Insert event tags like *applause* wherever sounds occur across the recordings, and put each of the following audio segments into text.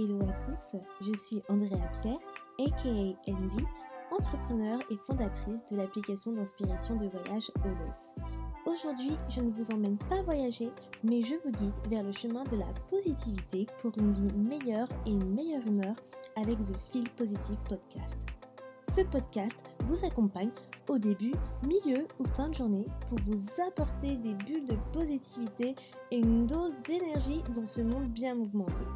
Hello à tous, je suis Andrea Pierre, aka Andy, entrepreneur et fondatrice de l'application d'inspiration de voyage Odos. Aujourd'hui, je ne vous emmène pas voyager, mais je vous guide vers le chemin de la positivité pour une vie meilleure et une meilleure humeur avec The Feel Positive Podcast. Ce podcast vous accompagne au début, milieu ou fin de journée pour vous apporter des bulles de positivité et une dose d'énergie dans ce monde bien mouvementé.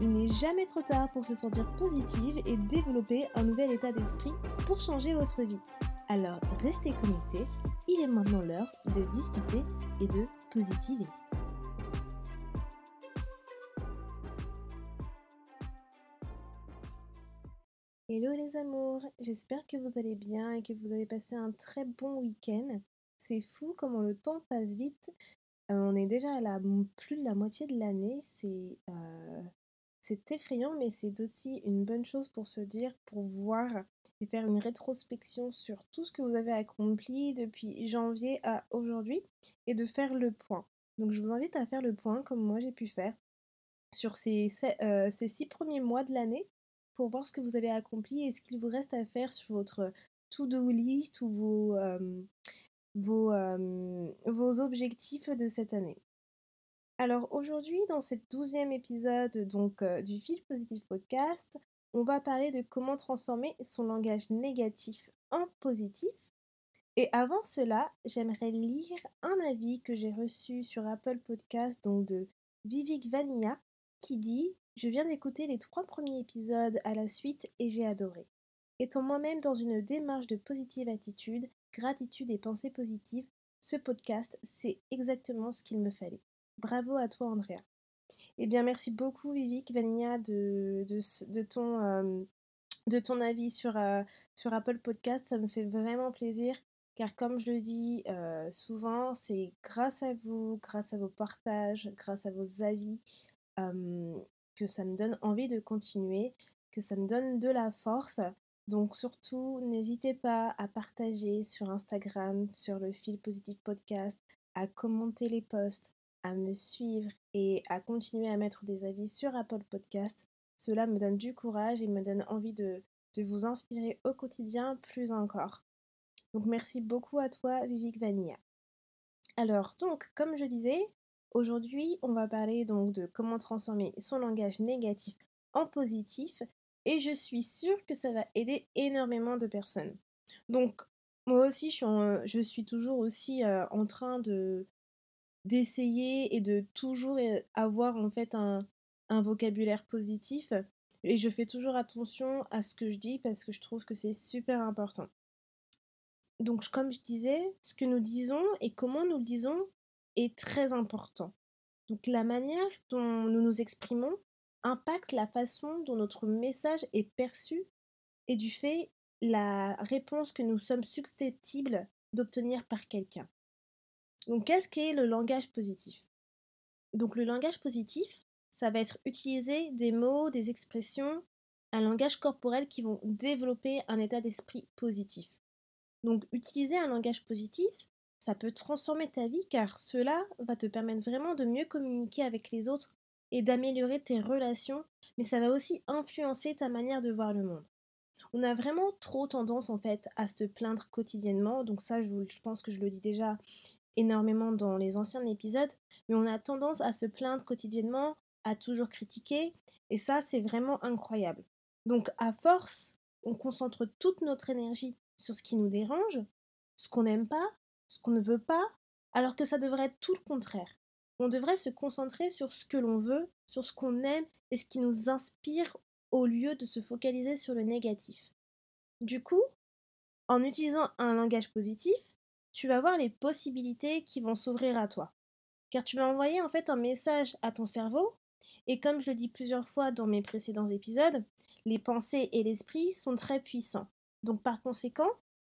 Il n'est jamais trop tard pour se sentir positive et développer un nouvel état d'esprit pour changer votre vie. Alors restez connectés, il est maintenant l'heure de discuter et de positiver. Hello les amours, j'espère que vous allez bien et que vous avez passé un très bon week-end. C'est fou comment le temps passe vite. Euh, on est déjà à la, plus de la moitié de l'année. C'est euh, c'est effrayant, mais c'est aussi une bonne chose pour se dire, pour voir et faire une rétrospection sur tout ce que vous avez accompli depuis janvier à aujourd'hui et de faire le point. Donc je vous invite à faire le point comme moi j'ai pu faire sur ces, euh, ces six premiers mois de l'année pour voir ce que vous avez accompli et ce qu'il vous reste à faire sur votre to-do list ou vos, euh, euh, vos objectifs de cette année. Alors aujourd'hui, dans cet douzième épisode donc euh, du Fil Positif Podcast, on va parler de comment transformer son langage négatif en positif. Et avant cela, j'aimerais lire un avis que j'ai reçu sur Apple Podcast donc de Vivek Vanilla qui dit je viens d'écouter les trois premiers épisodes à la suite et j'ai adoré. Étant moi-même dans une démarche de positive attitude, gratitude et pensée positive, ce podcast, c'est exactement ce qu'il me fallait. Bravo à toi, Andrea. Eh bien, merci beaucoup, Vivik Vanilla, de, de, ton, euh, de ton avis sur, euh, sur Apple Podcast. Ça me fait vraiment plaisir, car comme je le dis euh, souvent, c'est grâce à vous, grâce à vos partages, grâce à vos avis, que ça me donne envie de continuer, que ça me donne de la force. Donc surtout, n'hésitez pas à partager sur Instagram, sur le fil positif podcast, à commenter les posts, à me suivre et à continuer à mettre des avis sur Apple Podcast. Cela me donne du courage et me donne envie de, vous inspirer au quotidien plus encore. Donc merci beaucoup à toi, Vivik Vanilla. Alors donc, comme je disais, Aujourd'hui, on va parler donc de comment transformer son langage négatif en positif et je suis sûre que ça va aider énormément de personnes. Donc, moi aussi, je suis, toujours aussi euh, en train de d'essayer et de toujours avoir en fait un, un vocabulaire positif et je fais toujours attention à ce que je dis parce que je trouve que c'est super important. Donc, comme je disais, ce que nous disons et comment nous le disons, est très important. Donc la manière dont nous nous exprimons impacte la façon dont notre message est perçu et du fait la réponse que nous sommes susceptibles d'obtenir par quelqu'un. Donc qu'est-ce qu'est le langage positif? Donc le langage positif, ça va être utiliser des mots, des expressions, un langage corporel qui vont développer un état d'esprit positif. Donc utiliser un langage positif, ça peut transformer ta vie car cela va te permettre vraiment de mieux communiquer avec les autres et d'améliorer tes relations, mais ça va aussi influencer ta manière de voir le monde. On a vraiment trop tendance en fait à se plaindre quotidiennement, donc ça je, je pense que je le dis déjà énormément dans les anciens épisodes, mais on a tendance à se plaindre quotidiennement, à toujours critiquer, et ça c'est vraiment incroyable. Donc à force, on concentre toute notre énergie sur ce qui nous dérange, ce qu'on n'aime pas, ce qu'on ne veut pas, alors que ça devrait être tout le contraire. On devrait se concentrer sur ce que l'on veut, sur ce qu'on aime et ce qui nous inspire au lieu de se focaliser sur le négatif. Du coup, en utilisant un langage positif, tu vas voir les possibilités qui vont s'ouvrir à toi. Car tu vas envoyer en fait un message à ton cerveau, et comme je le dis plusieurs fois dans mes précédents épisodes, les pensées et l'esprit sont très puissants. Donc par conséquent,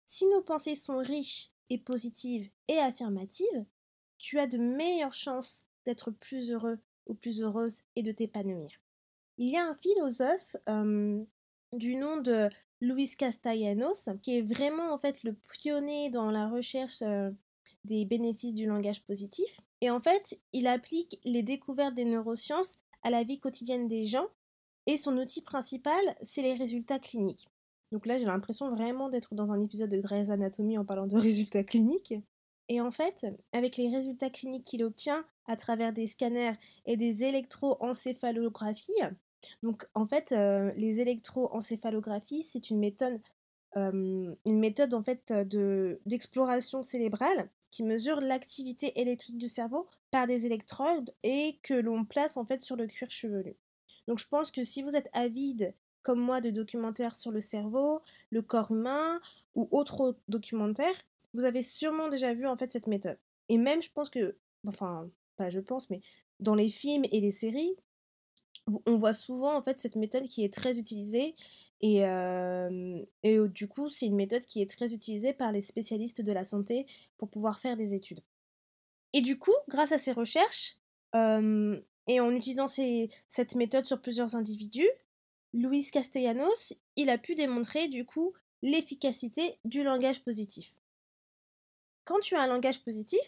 si nos pensées sont riches positive et affirmative, tu as de meilleures chances d'être plus heureux ou plus heureuse et de t'épanouir. Il y a un philosophe du nom de Luis Castellanos qui est vraiment en fait le pionnier dans la recherche euh, des bénéfices du langage positif. Et en fait, il applique les découvertes des neurosciences à la vie quotidienne des gens Et son outil principal, c'est les résultats cliniques. Donc là, j'ai l'impression vraiment d'être dans un épisode de Grey's Anatomy en parlant de *laughs* résultats cliniques. Et en fait, avec les résultats cliniques qu'il obtient à travers des scanners et des électroencéphalographies, donc en fait, euh, les électroencéphalographies, c'est une méthode, une méthode en fait de d'exploration cérébrale qui mesure l'activité électrique du cerveau par des électrodes et que l'on place en fait sur le cuir chevelu. Donc je pense que si vous êtes avide comme moi de documentaires sur le cerveau, le corps humain ou autres documentaires, vous avez sûrement déjà vu en fait cette méthode. Et même je pense que, enfin pas je pense, mais dans les films et les séries, on voit souvent en fait cette méthode qui est très utilisée et, et du coup c'est une méthode qui est très utilisée par les spécialistes de la santé pour pouvoir faire des études. Et du coup, grâce à ces recherches, et en utilisant cette méthode sur plusieurs individus, Luis Castellanos, il a pu démontrer du coup l'efficacité du langage positif. Quand tu as un langage positif,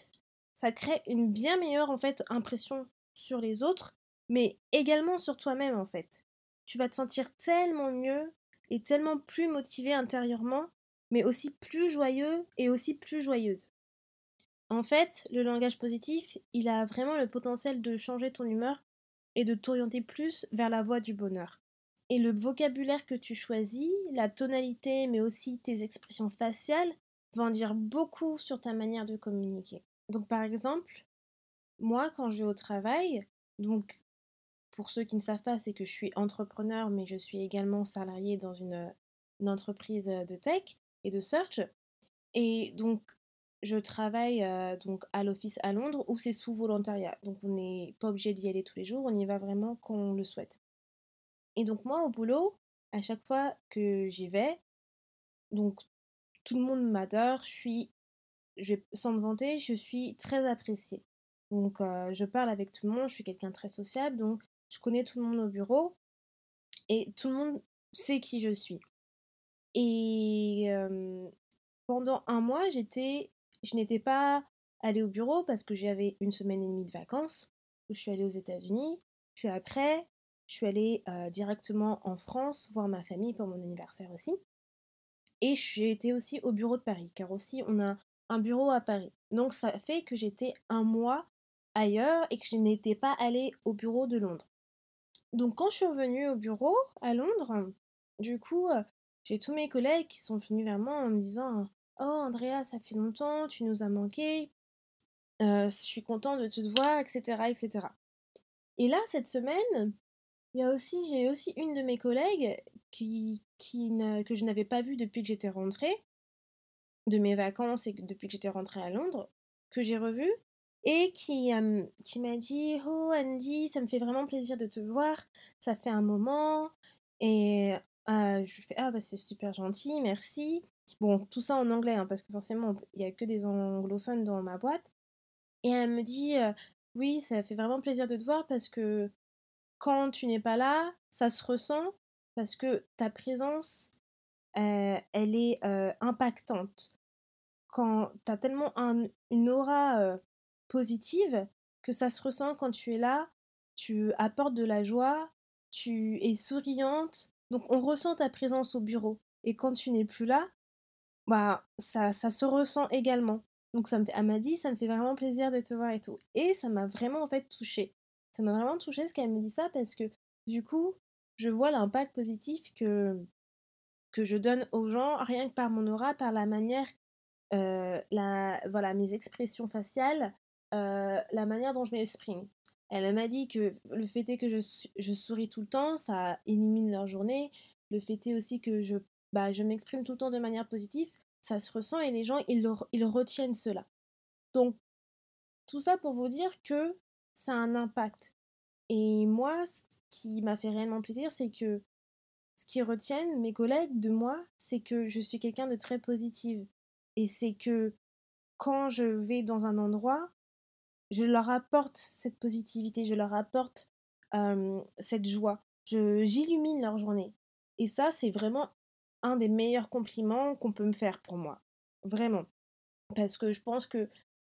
ça crée une bien meilleure en fait impression sur les autres, mais également sur toi-même en fait. Tu vas te sentir tellement mieux et tellement plus motivé intérieurement, mais aussi plus joyeux et aussi plus joyeuse. En fait, le langage positif, il a vraiment le potentiel de changer ton humeur et de t'orienter plus vers la voie du bonheur. Et le vocabulaire que tu choisis, la tonalité, mais aussi tes expressions faciales, vont dire beaucoup sur ta manière de communiquer. Donc par exemple, moi quand je vais au travail, donc pour ceux qui ne savent pas, c'est que je suis entrepreneur, mais je suis également salarié dans une, entreprise de tech et de search. Et donc je travaille donc à l'office à Londres où c'est sous volontariat. Donc on n'est pas obligé d'y aller tous les jours, on y va vraiment quand on le souhaite. Et donc moi au boulot, à chaque fois que j'y vais, donc tout le monde m'adore, je suis, sans me vanter, je suis très appréciée. Donc je parle avec tout le monde, je suis quelqu'un de très sociable, donc je connais tout le monde au bureau et tout le monde sait qui je suis. Et pendant un mois, j'étais je n'étais pas allée au bureau parce que j'avais une semaine et demie de vacances, où je suis allée aux États-Unis. Puis après, je suis allée directement en France voir ma famille pour mon anniversaire aussi. Et j'ai été aussi au bureau de Paris, car aussi on a un bureau à Paris. Donc ça fait que j'étais un mois ailleurs et que je n'étais pas allée au bureau de Londres. Donc quand je suis revenue au bureau à Londres, du coup, euh, j'ai tous mes collègues qui sont venus vers moi en me disant Oh Andrea, ça fait longtemps, tu nous as manqué, je suis content de te voir, etc., etc. Et là, cette semaine, il y a aussi, j'ai aussi une de mes collègues qui, qui que je n'avais pas vue depuis que j'étais rentrée de mes vacances et depuis que j'étais rentrée à Londres, que j'ai revue et qui, qui m'a dit Oh Andy, ça me fait vraiment plaisir de te voir, ça fait un moment. Et je lui fais Ah bah c'est super gentil, merci. Bon, tout ça en anglais, hein, parce que forcément, il n'y a que des anglophones dans ma boîte. Et elle me dit Oui, ça fait vraiment plaisir de te voir parce que quand tu n'es pas là, ça se ressent parce que ta présence, elle est impactante. Quand tu as tellement une aura positive que ça se ressent quand tu es là, tu apportes de la joie, tu es souriante, donc on ressent ta présence au bureau. Et quand tu n'es plus là, bah, ça ça se ressent également. Donc ça me fait elle m'a dit: «Ça me fait vraiment plaisir de te voir et tout» et ça m'a vraiment, en fait, touchée. Ça m'a vraiment touchée ce qu'elle me dit ça parce que, du coup, je vois l'impact positif que que je donne aux gens rien que par mon aura, par la manière, heu, la voilà, mes expressions faciales, heu, la manière dont je m'exprime. Elle m'a dit que le fait est que je souris tout le temps, ça élimine leur journée. Le fait est aussi que je bah, je m'exprime tout le temps de manière positive, ça se ressent et les gens, ils, ils retiennent cela. Donc, tout ça pour vous dire que ça a un impact. Et moi, ce qui m'a fait réellement plaisir, c'est que ce qui retiennent mes collègues de moi, c'est que je suis quelqu'un de très positive. Et c'est que quand je vais dans un endroit, je leur apporte cette positivité, je leur apporte cette joie, j'illumine leur journée. Et ça, c'est vraiment un des meilleurs compliments qu'on peut me faire pour moi. Vraiment. Parce que je pense que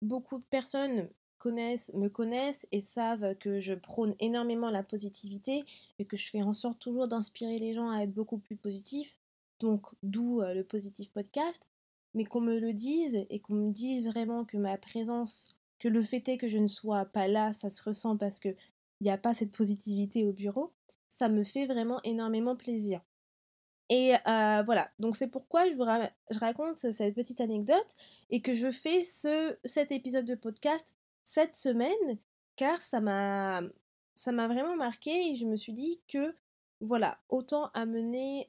beaucoup de personnes connaissent, me connaissent et savent que je prône énormément la positivité et que je fais en sorte toujours d'inspirer les gens à être beaucoup plus positifs, donc d'où le Positif Podcast, mais qu'on me le dise et qu'on me dise vraiment que ma présence, que le fait est que je ne sois pas là, ça se ressent parce qu'il n'y a pas cette positivité au bureau, ça me fait vraiment énormément plaisir. Et voilà, donc c'est pourquoi je vous je raconte cette petite anecdote et que je fais ce, cet épisode de podcast cette semaine, car ça m'a, vraiment marqué et je me suis dit que voilà, autant amener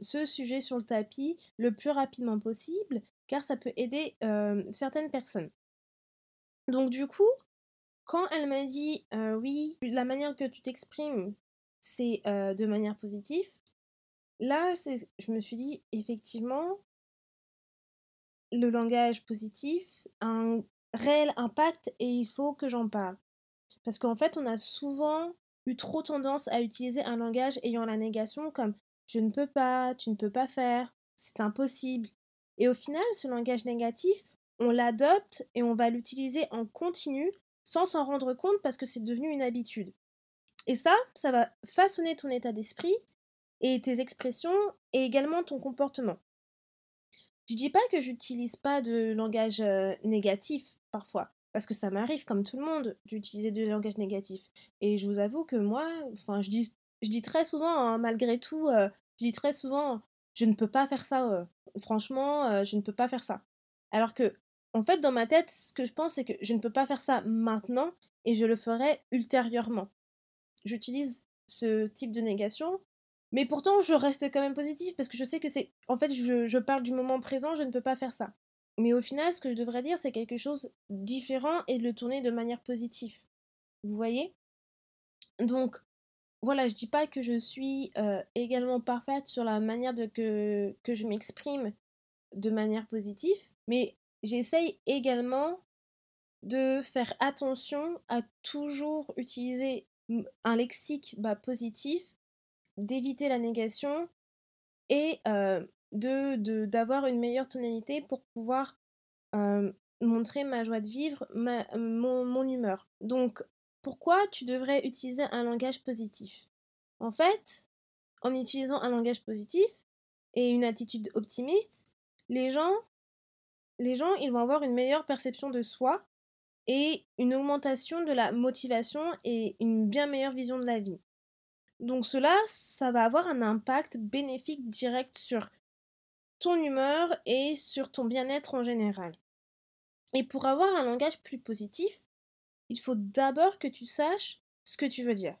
ce sujet sur le tapis le plus rapidement possible, car ça peut aider certaines personnes. Donc du coup, quand elle m'a dit oui, la manière que tu t'exprimes, c'est de manière positive, là, je me suis dit, effectivement, le langage positif a un réel impact et il faut que j'en parle. Parce qu'en fait, on a souvent eu trop tendance à utiliser un langage ayant la négation comme je ne peux pas, tu ne peux pas faire, c'est impossible. Et au final, ce langage négatif, on l'adopte et on va l'utiliser en continu sans s'en rendre compte parce que c'est devenu une habitude. Et ça, ça va façonner ton état d'esprit et tes expressions et également ton comportement. Je dis pas que j'utilise pas de langage négatif parfois, parce que ça m'arrive comme tout le monde d'utiliser du langage négatif. Et je vous avoue que moi, enfin, je dis, je dis très souvent, hein, malgré tout, je dis très souvent, je ne peux pas faire ça. franchement, je ne peux pas faire ça. Alors que, en fait, dans ma tête, ce que je pense, c'est que je ne peux pas faire ça maintenant et je le ferai ultérieurement. J'utilise ce type de négation mais pourtant, je reste quand même positive parce que je sais que c'est. En fait, je, parle du moment présent, je ne peux pas faire ça. Mais au final, ce que je devrais dire, c'est quelque chose différent et de le tourner de manière positive. Vous voyez? Donc, voilà, je dis pas que je suis également parfaite sur la manière que, que je m'exprime de manière positive, mais j'essaye également de faire attention à toujours utiliser un lexique bah, positif d'éviter la négation et de d'avoir une meilleure tonalité pour pouvoir montrer ma joie de vivre, mon humeur. Donc, pourquoi tu devrais utiliser un langage positif? En fait, en utilisant un langage positif et une attitude optimiste, les gens, les gens, ils vont avoir une meilleure perception de soi et une augmentation de la motivation et une bien meilleure vision de la vie. Donc cela, ça va avoir un impact bénéfique direct sur ton humeur et sur ton bien-être en général. Et pour avoir un langage plus positif, il faut d'abord que tu saches ce que tu veux dire.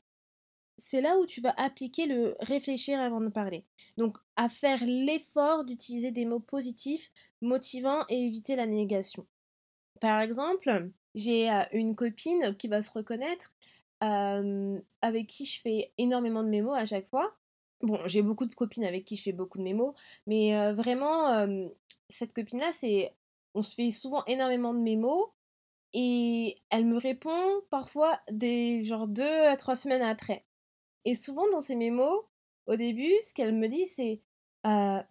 C'est là où tu vas appliquer le réfléchir avant de parler. Donc à faire l'effort d'utiliser des mots positifs, motivants et éviter la négation. Par exemple, j'ai euh, une copine qui va se reconnaître avec qui je fais énormément de mémos à chaque fois. Bon, j'ai beaucoup de copines avec qui je fais beaucoup de mémos, mais vraiment, cette copine-là, c'est. On se fait souvent énormément de mémos et elle me répond parfois des genre deux à trois semaines après. Et souvent dans ces mémos, au début, ce qu'elle me dit, c'est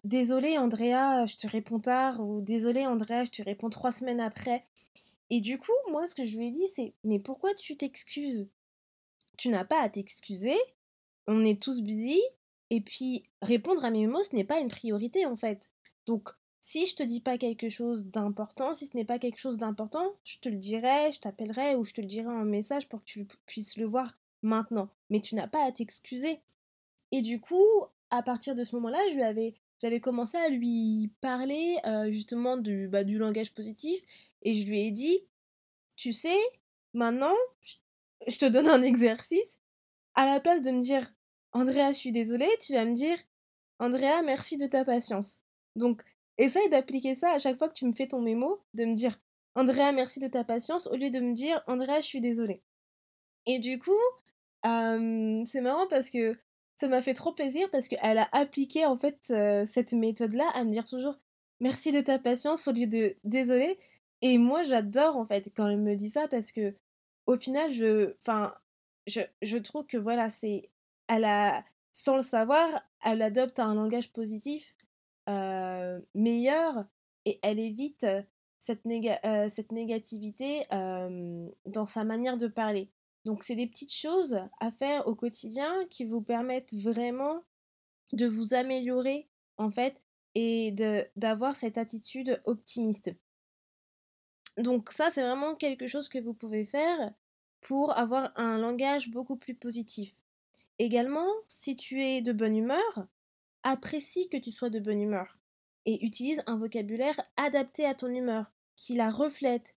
Désolé Andrea, je te réponds tard, ou Désolé Andrea, je te réponds trois semaines après. Et du coup, moi, ce que je lui ai dit, c'est Mais pourquoi tu t'excuses tu n'as pas à t'excuser, on est tous busy, et puis répondre à mes mots, ce n'est pas une priorité en fait. Donc, si je te dis pas quelque chose d'important, si ce n'est pas quelque chose d'important, je te le dirai, je t'appellerai ou je te le dirai en message pour que tu puisses le voir maintenant. Mais tu n'as pas à t'excuser. Et du coup, à partir de ce moment-là, je lui avais, j'avais commencé à lui parler euh, justement du, bah, du langage positif et je lui ai dit, tu sais, maintenant, je te donne un exercice. À la place de me dire Andrea, je suis désolée, tu vas me dire Andrea, merci de ta patience. Donc, essaye d'appliquer ça à chaque fois que tu me fais ton mémo, de me dire Andrea, merci de ta patience, au lieu de me dire Andrea, je suis désolée. Et du coup, c'est marrant parce que ça m'a fait trop plaisir parce qu'elle a appliqué en fait cette méthode-là à me dire toujours merci de ta patience au lieu de désolé. Et moi, j'adore en fait quand elle me dit ça parce que au final, je, je, je trouve que voilà, c'est, elle a, sans le savoir, elle adopte un langage positif meilleur et elle évite cette, cette négativité dans sa manière de parler. Donc c'est des petites choses à faire au quotidien qui vous permettent vraiment de vous améliorer en fait et d'avoir cette attitude optimiste. Donc ça c'est vraiment quelque chose que vous pouvez faire pour avoir un langage beaucoup plus positif. Également, si tu es de bonne humeur, apprécie que tu sois de bonne humeur et utilise un vocabulaire adapté à ton humeur, qui la reflète.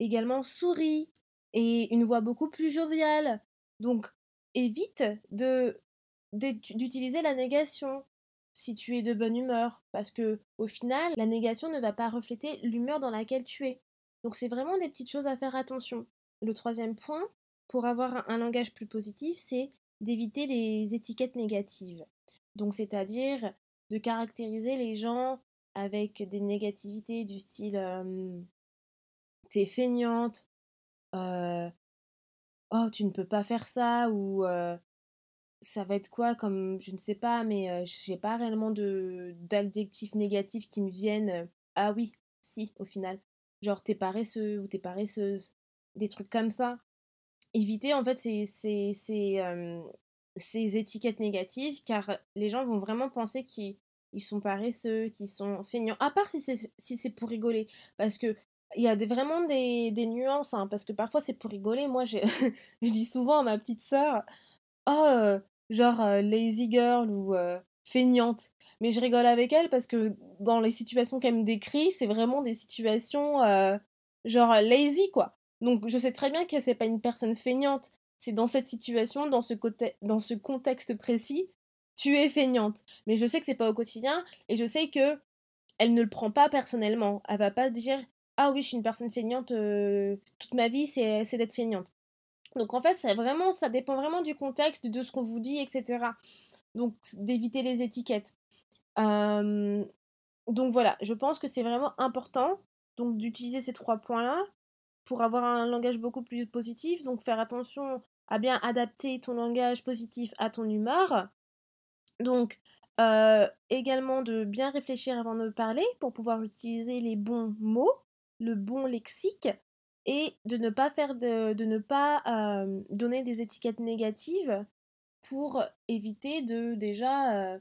Également, souris et une voix beaucoup plus joviale. Donc, évite d'utiliser la négation si tu es de bonne humeur, parce que au final, la négation ne va pas refléter l'humeur dans laquelle tu es. Donc, c'est vraiment des petites choses à faire attention. Le troisième point, pour avoir un langage plus positif, c'est d'éviter les étiquettes négatives. Donc, c'est-à-dire de caractériser les gens avec des négativités du style t'es feignante, oh tu ne peux pas faire ça ou ça va être quoi comme je ne sais pas mais j'ai pas réellement de d'adjectifs négatifs qui me viennent ah oui si au final genre t'es paresseux ou t'es paresseuse des trucs comme ça éviter en fait ces, ces, ces étiquettes négatives car les gens vont vraiment penser qu'ils sont paresseux, qu'ils sont feignants. À part si c'est si pour rigoler. Parce que il y a des, vraiment des, nuances. Hein, parce que parfois c'est pour rigoler. Moi, *laughs* je dis souvent à ma petite sœur Oh, genre lazy girl ou feignante. Mais je rigole avec elle parce que dans les situations qu'elle me décrit, c'est vraiment des situations genre lazy, quoi. Donc je sais très bien que c'est pas une personne feignante c'est dans cette situation, dans ce, côté, dans ce contexte précis, tu es feignante. Mais je sais que c'est pas au quotidien et je sais que elle ne le prend pas personnellement. Elle va pas dire ah oui je suis une personne feignante euh, toute ma vie c'est d'être feignante. Donc en fait c'est vraiment ça dépend vraiment du contexte de ce qu'on vous dit etc. Donc d'éviter les étiquettes. donc voilà je pense que c'est vraiment important donc d'utiliser ces trois points là pour avoir un langage beaucoup plus positif. Donc faire attention à bien adapter ton langage positif à ton humeur. Donc euh, également de bien réfléchir avant de parler pour pouvoir utiliser les bons mots, le bon lexique et de ne pas faire de, ne pas donner des étiquettes négatives pour éviter de déjà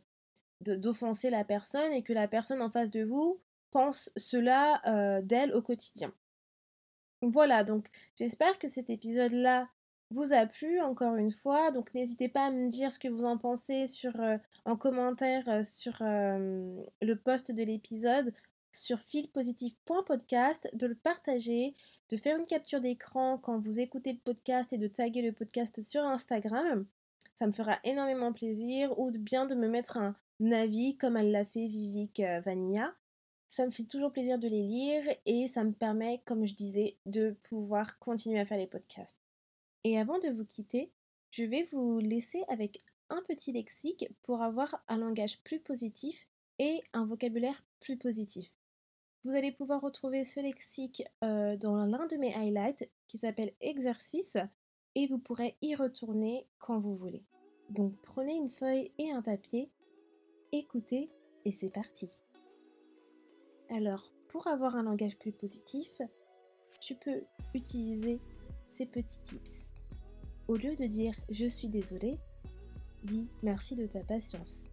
d'offenser la personne et que la personne en face de vous pense cela d'elle au quotidien. Voilà, donc j'espère que cet épisode-là vous a plu encore une fois. Donc n'hésitez pas à me dire ce que vous en pensez sur, en commentaire sur le post de l'épisode sur filpositif.podcast, de le partager, de faire une capture d'écran quand vous écoutez le podcast et de taguer le podcast sur Instagram. Ça me fera énormément plaisir ou bien de me mettre un avis comme elle l'a fait Vivic euh, Vanilla. Ça me fait toujours plaisir de les lire et ça me permet, comme je disais, de pouvoir continuer à faire les podcasts. Et avant de vous quitter, je vais vous laisser avec un petit lexique pour avoir un langage plus positif et un vocabulaire plus positif. Vous allez pouvoir retrouver ce lexique euh, dans l'un de mes highlights qui s'appelle exercice et vous pourrez y retourner quand vous voulez. Donc prenez une feuille et un papier, écoutez et c'est parti. Alors, pour avoir un langage plus positif, tu peux utiliser ces petits tips. Au lieu de dire je suis désolé, dis merci de ta patience.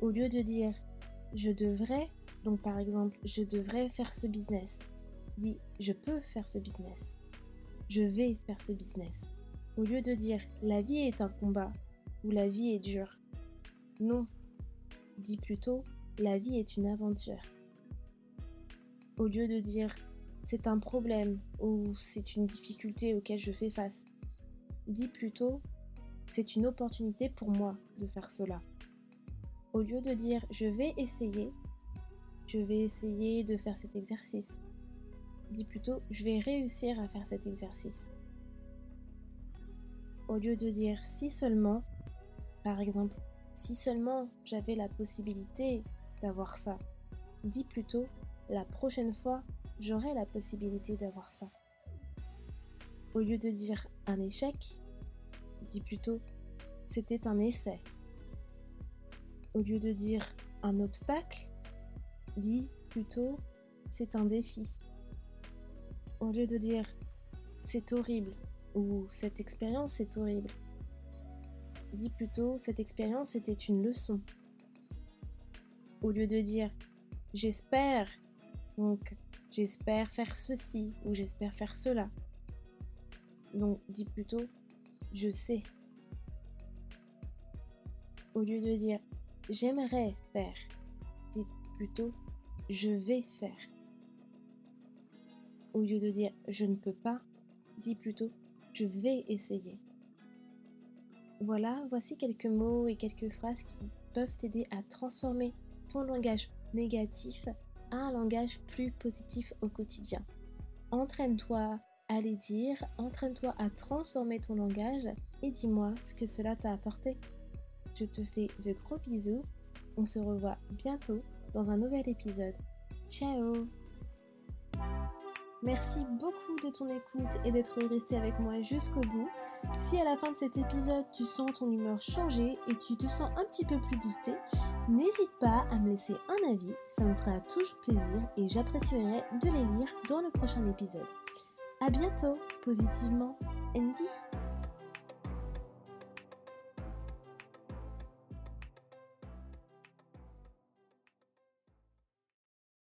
Au lieu de dire je devrais, donc par exemple je devrais faire ce business, dis je peux faire ce business. Je vais faire ce business. Au lieu de dire la vie est un combat ou la vie est dure, non, dis plutôt la vie est une aventure au lieu de dire c'est un problème ou c'est une difficulté auquel je fais face. Dis plutôt c'est une opportunité pour moi de faire cela. Au lieu de dire je vais essayer, je vais essayer de faire cet exercice. Dis plutôt je vais réussir à faire cet exercice. Au lieu de dire si seulement, par exemple, si seulement j'avais la possibilité d'avoir ça, dis plutôt la prochaine fois, j'aurai la possibilité d'avoir ça. Au lieu de dire un échec, dis plutôt c'était un essai. Au lieu de dire un obstacle, dis plutôt c'est un défi. Au lieu de dire c'est horrible ou cette expérience est horrible, dis plutôt cette expérience était une leçon. Au lieu de dire j'espère, donc j'espère faire ceci ou j'espère faire cela. Donc dis plutôt je sais. Au lieu de dire j'aimerais faire, dis plutôt je vais faire. Au lieu de dire je ne peux pas, dis plutôt je vais essayer. Voilà, voici quelques mots et quelques phrases qui peuvent t'aider à transformer ton langage négatif à un langage plus positif au quotidien. Entraîne-toi à les dire, entraîne-toi à transformer ton langage et dis-moi ce que cela t'a apporté. Je te fais de gros bisous. On se revoit bientôt dans un nouvel épisode. Ciao Merci beaucoup de ton écoute et d'être resté avec moi jusqu'au bout. Si à la fin de cet épisode tu sens ton humeur changer et tu te sens un petit peu plus boosté, n'hésite pas à me laisser un avis, ça me fera toujours plaisir et j'apprécierai de les lire dans le prochain épisode. A bientôt, positivement, Andy